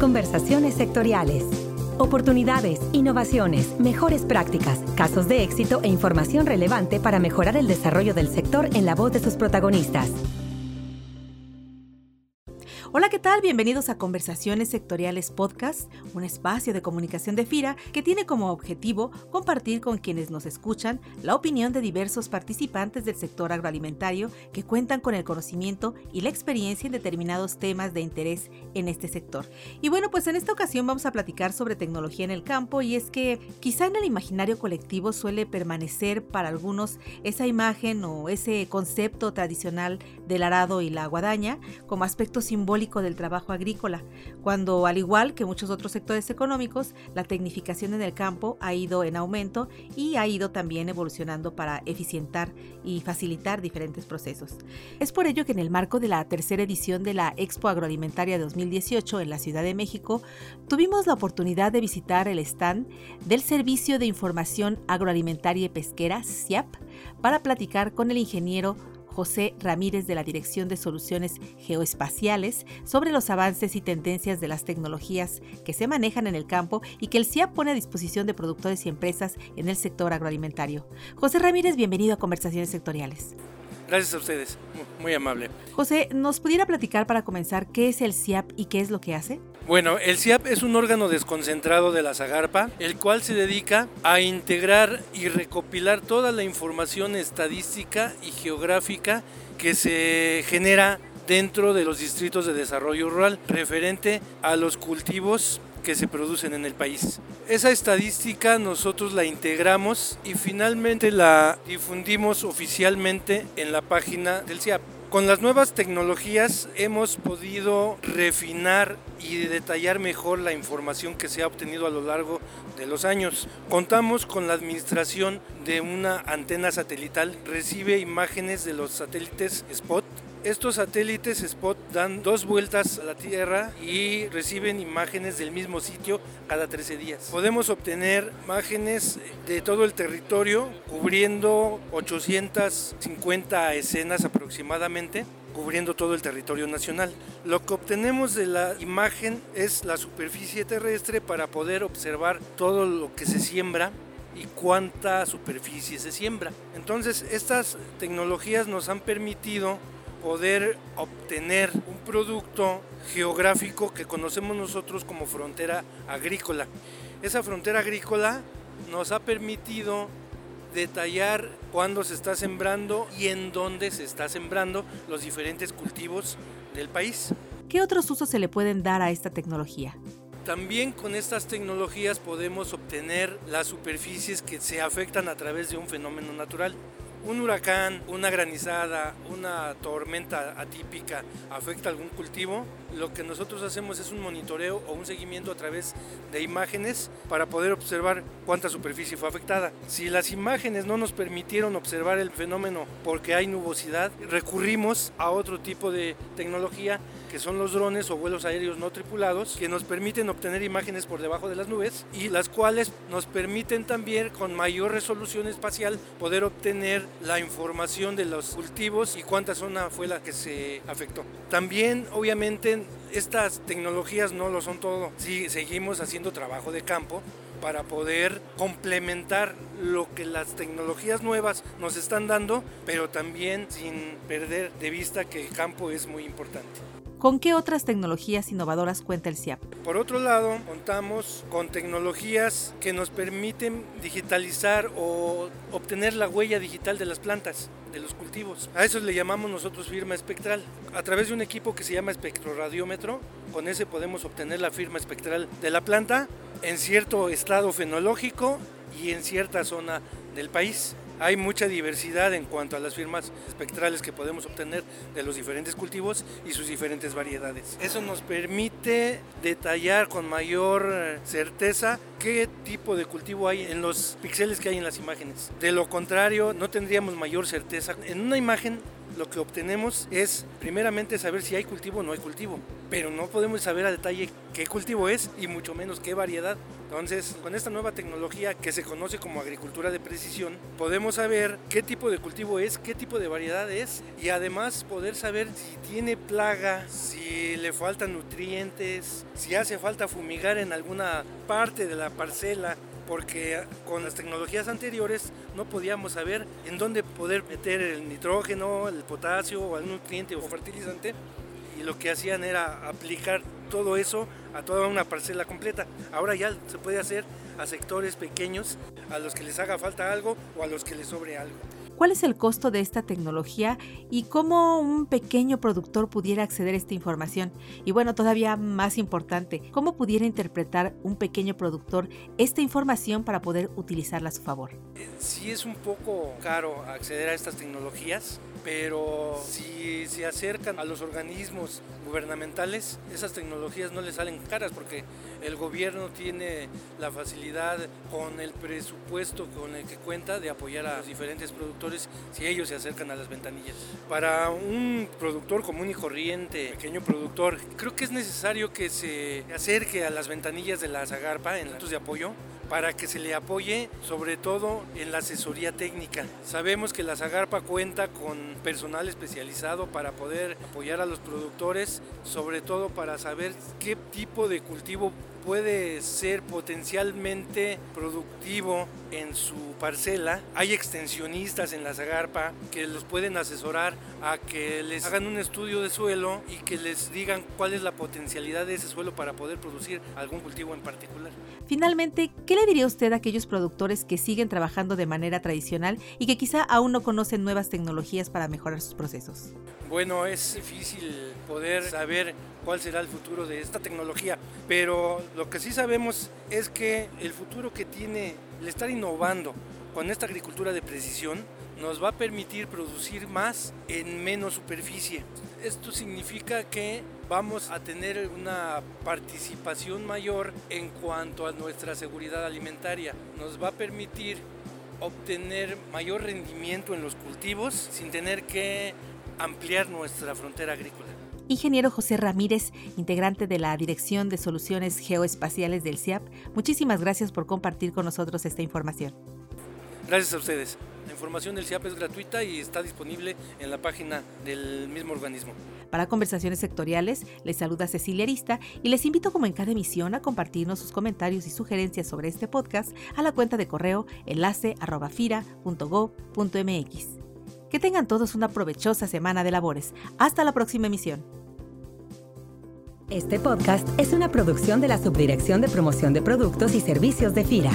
Conversaciones sectoriales. Oportunidades, innovaciones, mejores prácticas, casos de éxito e información relevante para mejorar el desarrollo del sector en la voz de sus protagonistas. Hola, ¿qué tal? Bienvenidos a Conversaciones Sectoriales Podcast, un espacio de comunicación de FIRA que tiene como objetivo compartir con quienes nos escuchan la opinión de diversos participantes del sector agroalimentario que cuentan con el conocimiento y la experiencia en determinados temas de interés en este sector. Y bueno, pues en esta ocasión vamos a platicar sobre tecnología en el campo y es que quizá en el imaginario colectivo suele permanecer para algunos esa imagen o ese concepto tradicional del arado y la guadaña como aspecto simbólico del trabajo agrícola, cuando al igual que muchos otros sectores económicos, la tecnificación en el campo ha ido en aumento y ha ido también evolucionando para eficientar y facilitar diferentes procesos. Es por ello que en el marco de la tercera edición de la Expo Agroalimentaria 2018 en la Ciudad de México, tuvimos la oportunidad de visitar el stand del Servicio de Información Agroalimentaria y Pesquera, SIAP, para platicar con el ingeniero José Ramírez de la Dirección de Soluciones Geoespaciales sobre los avances y tendencias de las tecnologías que se manejan en el campo y que el CIAP pone a disposición de productores y empresas en el sector agroalimentario. José Ramírez, bienvenido a Conversaciones Sectoriales. Gracias a ustedes, muy amable. José, ¿nos pudiera platicar para comenzar qué es el CIAP y qué es lo que hace? Bueno, el CIAP es un órgano desconcentrado de la Zagarpa, el cual se dedica a integrar y recopilar toda la información estadística y geográfica que se genera dentro de los distritos de desarrollo rural referente a los cultivos que se producen en el país. Esa estadística nosotros la integramos y finalmente la difundimos oficialmente en la página del CIAP. Con las nuevas tecnologías hemos podido refinar y detallar mejor la información que se ha obtenido a lo largo de los años. Contamos con la administración de una antena satelital, recibe imágenes de los satélites Spot estos satélites Spot dan dos vueltas a la Tierra y reciben imágenes del mismo sitio cada 13 días. Podemos obtener imágenes de todo el territorio cubriendo 850 escenas aproximadamente cubriendo todo el territorio nacional. Lo que obtenemos de la imagen es la superficie terrestre para poder observar todo lo que se siembra y cuánta superficie se siembra. Entonces, estas tecnologías nos han permitido poder obtener un producto geográfico que conocemos nosotros como frontera agrícola. Esa frontera agrícola nos ha permitido detallar cuándo se está sembrando y en dónde se está sembrando los diferentes cultivos del país. ¿Qué otros usos se le pueden dar a esta tecnología? También con estas tecnologías podemos obtener las superficies que se afectan a través de un fenómeno natural un huracán, una granizada, una tormenta atípica afecta algún cultivo, lo que nosotros hacemos es un monitoreo o un seguimiento a través de imágenes para poder observar cuánta superficie fue afectada. Si las imágenes no nos permitieron observar el fenómeno porque hay nubosidad, recurrimos a otro tipo de tecnología que son los drones o vuelos aéreos no tripulados, que nos permiten obtener imágenes por debajo de las nubes y las cuales nos permiten también con mayor resolución espacial poder obtener la información de los cultivos y cuánta zona fue la que se afectó. También, obviamente, estas tecnologías no lo son todo. Sí, seguimos haciendo trabajo de campo para poder complementar lo que las tecnologías nuevas nos están dando, pero también sin perder de vista que el campo es muy importante. ¿Con qué otras tecnologías innovadoras cuenta el CIAP? Por otro lado, contamos con tecnologías que nos permiten digitalizar o obtener la huella digital de las plantas, de los cultivos. A eso le llamamos nosotros firma espectral. A través de un equipo que se llama espectroradiómetro, con ese podemos obtener la firma espectral de la planta en cierto estado fenológico y en cierta zona del país. Hay mucha diversidad en cuanto a las firmas espectrales que podemos obtener de los diferentes cultivos y sus diferentes variedades. Eso nos permite detallar con mayor eh, certeza qué tipo de cultivo hay en los píxeles que hay en las imágenes. De lo contrario, no tendríamos mayor certeza. En una imagen lo que obtenemos es primeramente saber si hay cultivo o no hay cultivo, pero no podemos saber a detalle qué cultivo es y mucho menos qué variedad. Entonces, con esta nueva tecnología que se conoce como agricultura de precisión, podemos saber qué tipo de cultivo es, qué tipo de variedad es y además poder saber si tiene plaga, si le faltan nutrientes, si hace falta fumigar en alguna parte de la parcela porque con las tecnologías anteriores no podíamos saber en dónde poder meter el nitrógeno, el potasio o algún nutriente o fertilizante y lo que hacían era aplicar todo eso a toda una parcela completa. Ahora ya se puede hacer a sectores pequeños a los que les haga falta algo o a los que les sobre algo cuál es el costo de esta tecnología y cómo un pequeño productor pudiera acceder a esta información. Y bueno, todavía más importante, cómo pudiera interpretar un pequeño productor esta información para poder utilizarla a su favor. Sí es un poco caro acceder a estas tecnologías, pero si se acercan a los organismos gubernamentales, esas tecnologías no les salen caras porque el gobierno tiene la facilidad con el presupuesto con el que cuenta de apoyar a los diferentes productores si ellos se acercan a las ventanillas. Para un productor común y corriente, pequeño productor, creo que es necesario que se acerque a las ventanillas de la Zagarpa en puntos de apoyo para que se le apoye sobre todo en la asesoría técnica. Sabemos que la Zagarpa cuenta con personal especializado para poder apoyar a los productores, sobre todo para saber qué tipo de cultivo puede ser potencialmente productivo en su parcela. Hay extensionistas en la Zagarpa que los pueden asesorar a que les hagan un estudio de suelo y que les digan cuál es la potencialidad de ese suelo para poder producir algún cultivo en particular. Finalmente, ¿qué le diría usted a aquellos productores que siguen trabajando de manera tradicional y que quizá aún no conocen nuevas tecnologías para mejorar sus procesos? Bueno, es difícil poder saber cuál será el futuro de esta tecnología, pero lo que sí sabemos es que el futuro que tiene el estar innovando con esta agricultura de precisión nos va a permitir producir más en menos superficie. Esto significa que vamos a tener una participación mayor en cuanto a nuestra seguridad alimentaria. Nos va a permitir obtener mayor rendimiento en los cultivos sin tener que ampliar nuestra frontera agrícola. Ingeniero José Ramírez, integrante de la Dirección de Soluciones Geoespaciales del CIAP, muchísimas gracias por compartir con nosotros esta información. Gracias a ustedes. La información del CIAP es gratuita y está disponible en la página del mismo organismo. Para conversaciones sectoriales, les saluda Cecilia Arista y les invito como en cada emisión a compartirnos sus comentarios y sugerencias sobre este podcast a la cuenta de correo enlace@fira.go.mx. Que tengan todos una provechosa semana de labores. Hasta la próxima emisión. Este podcast es una producción de la Subdirección de Promoción de Productos y Servicios de FIRA.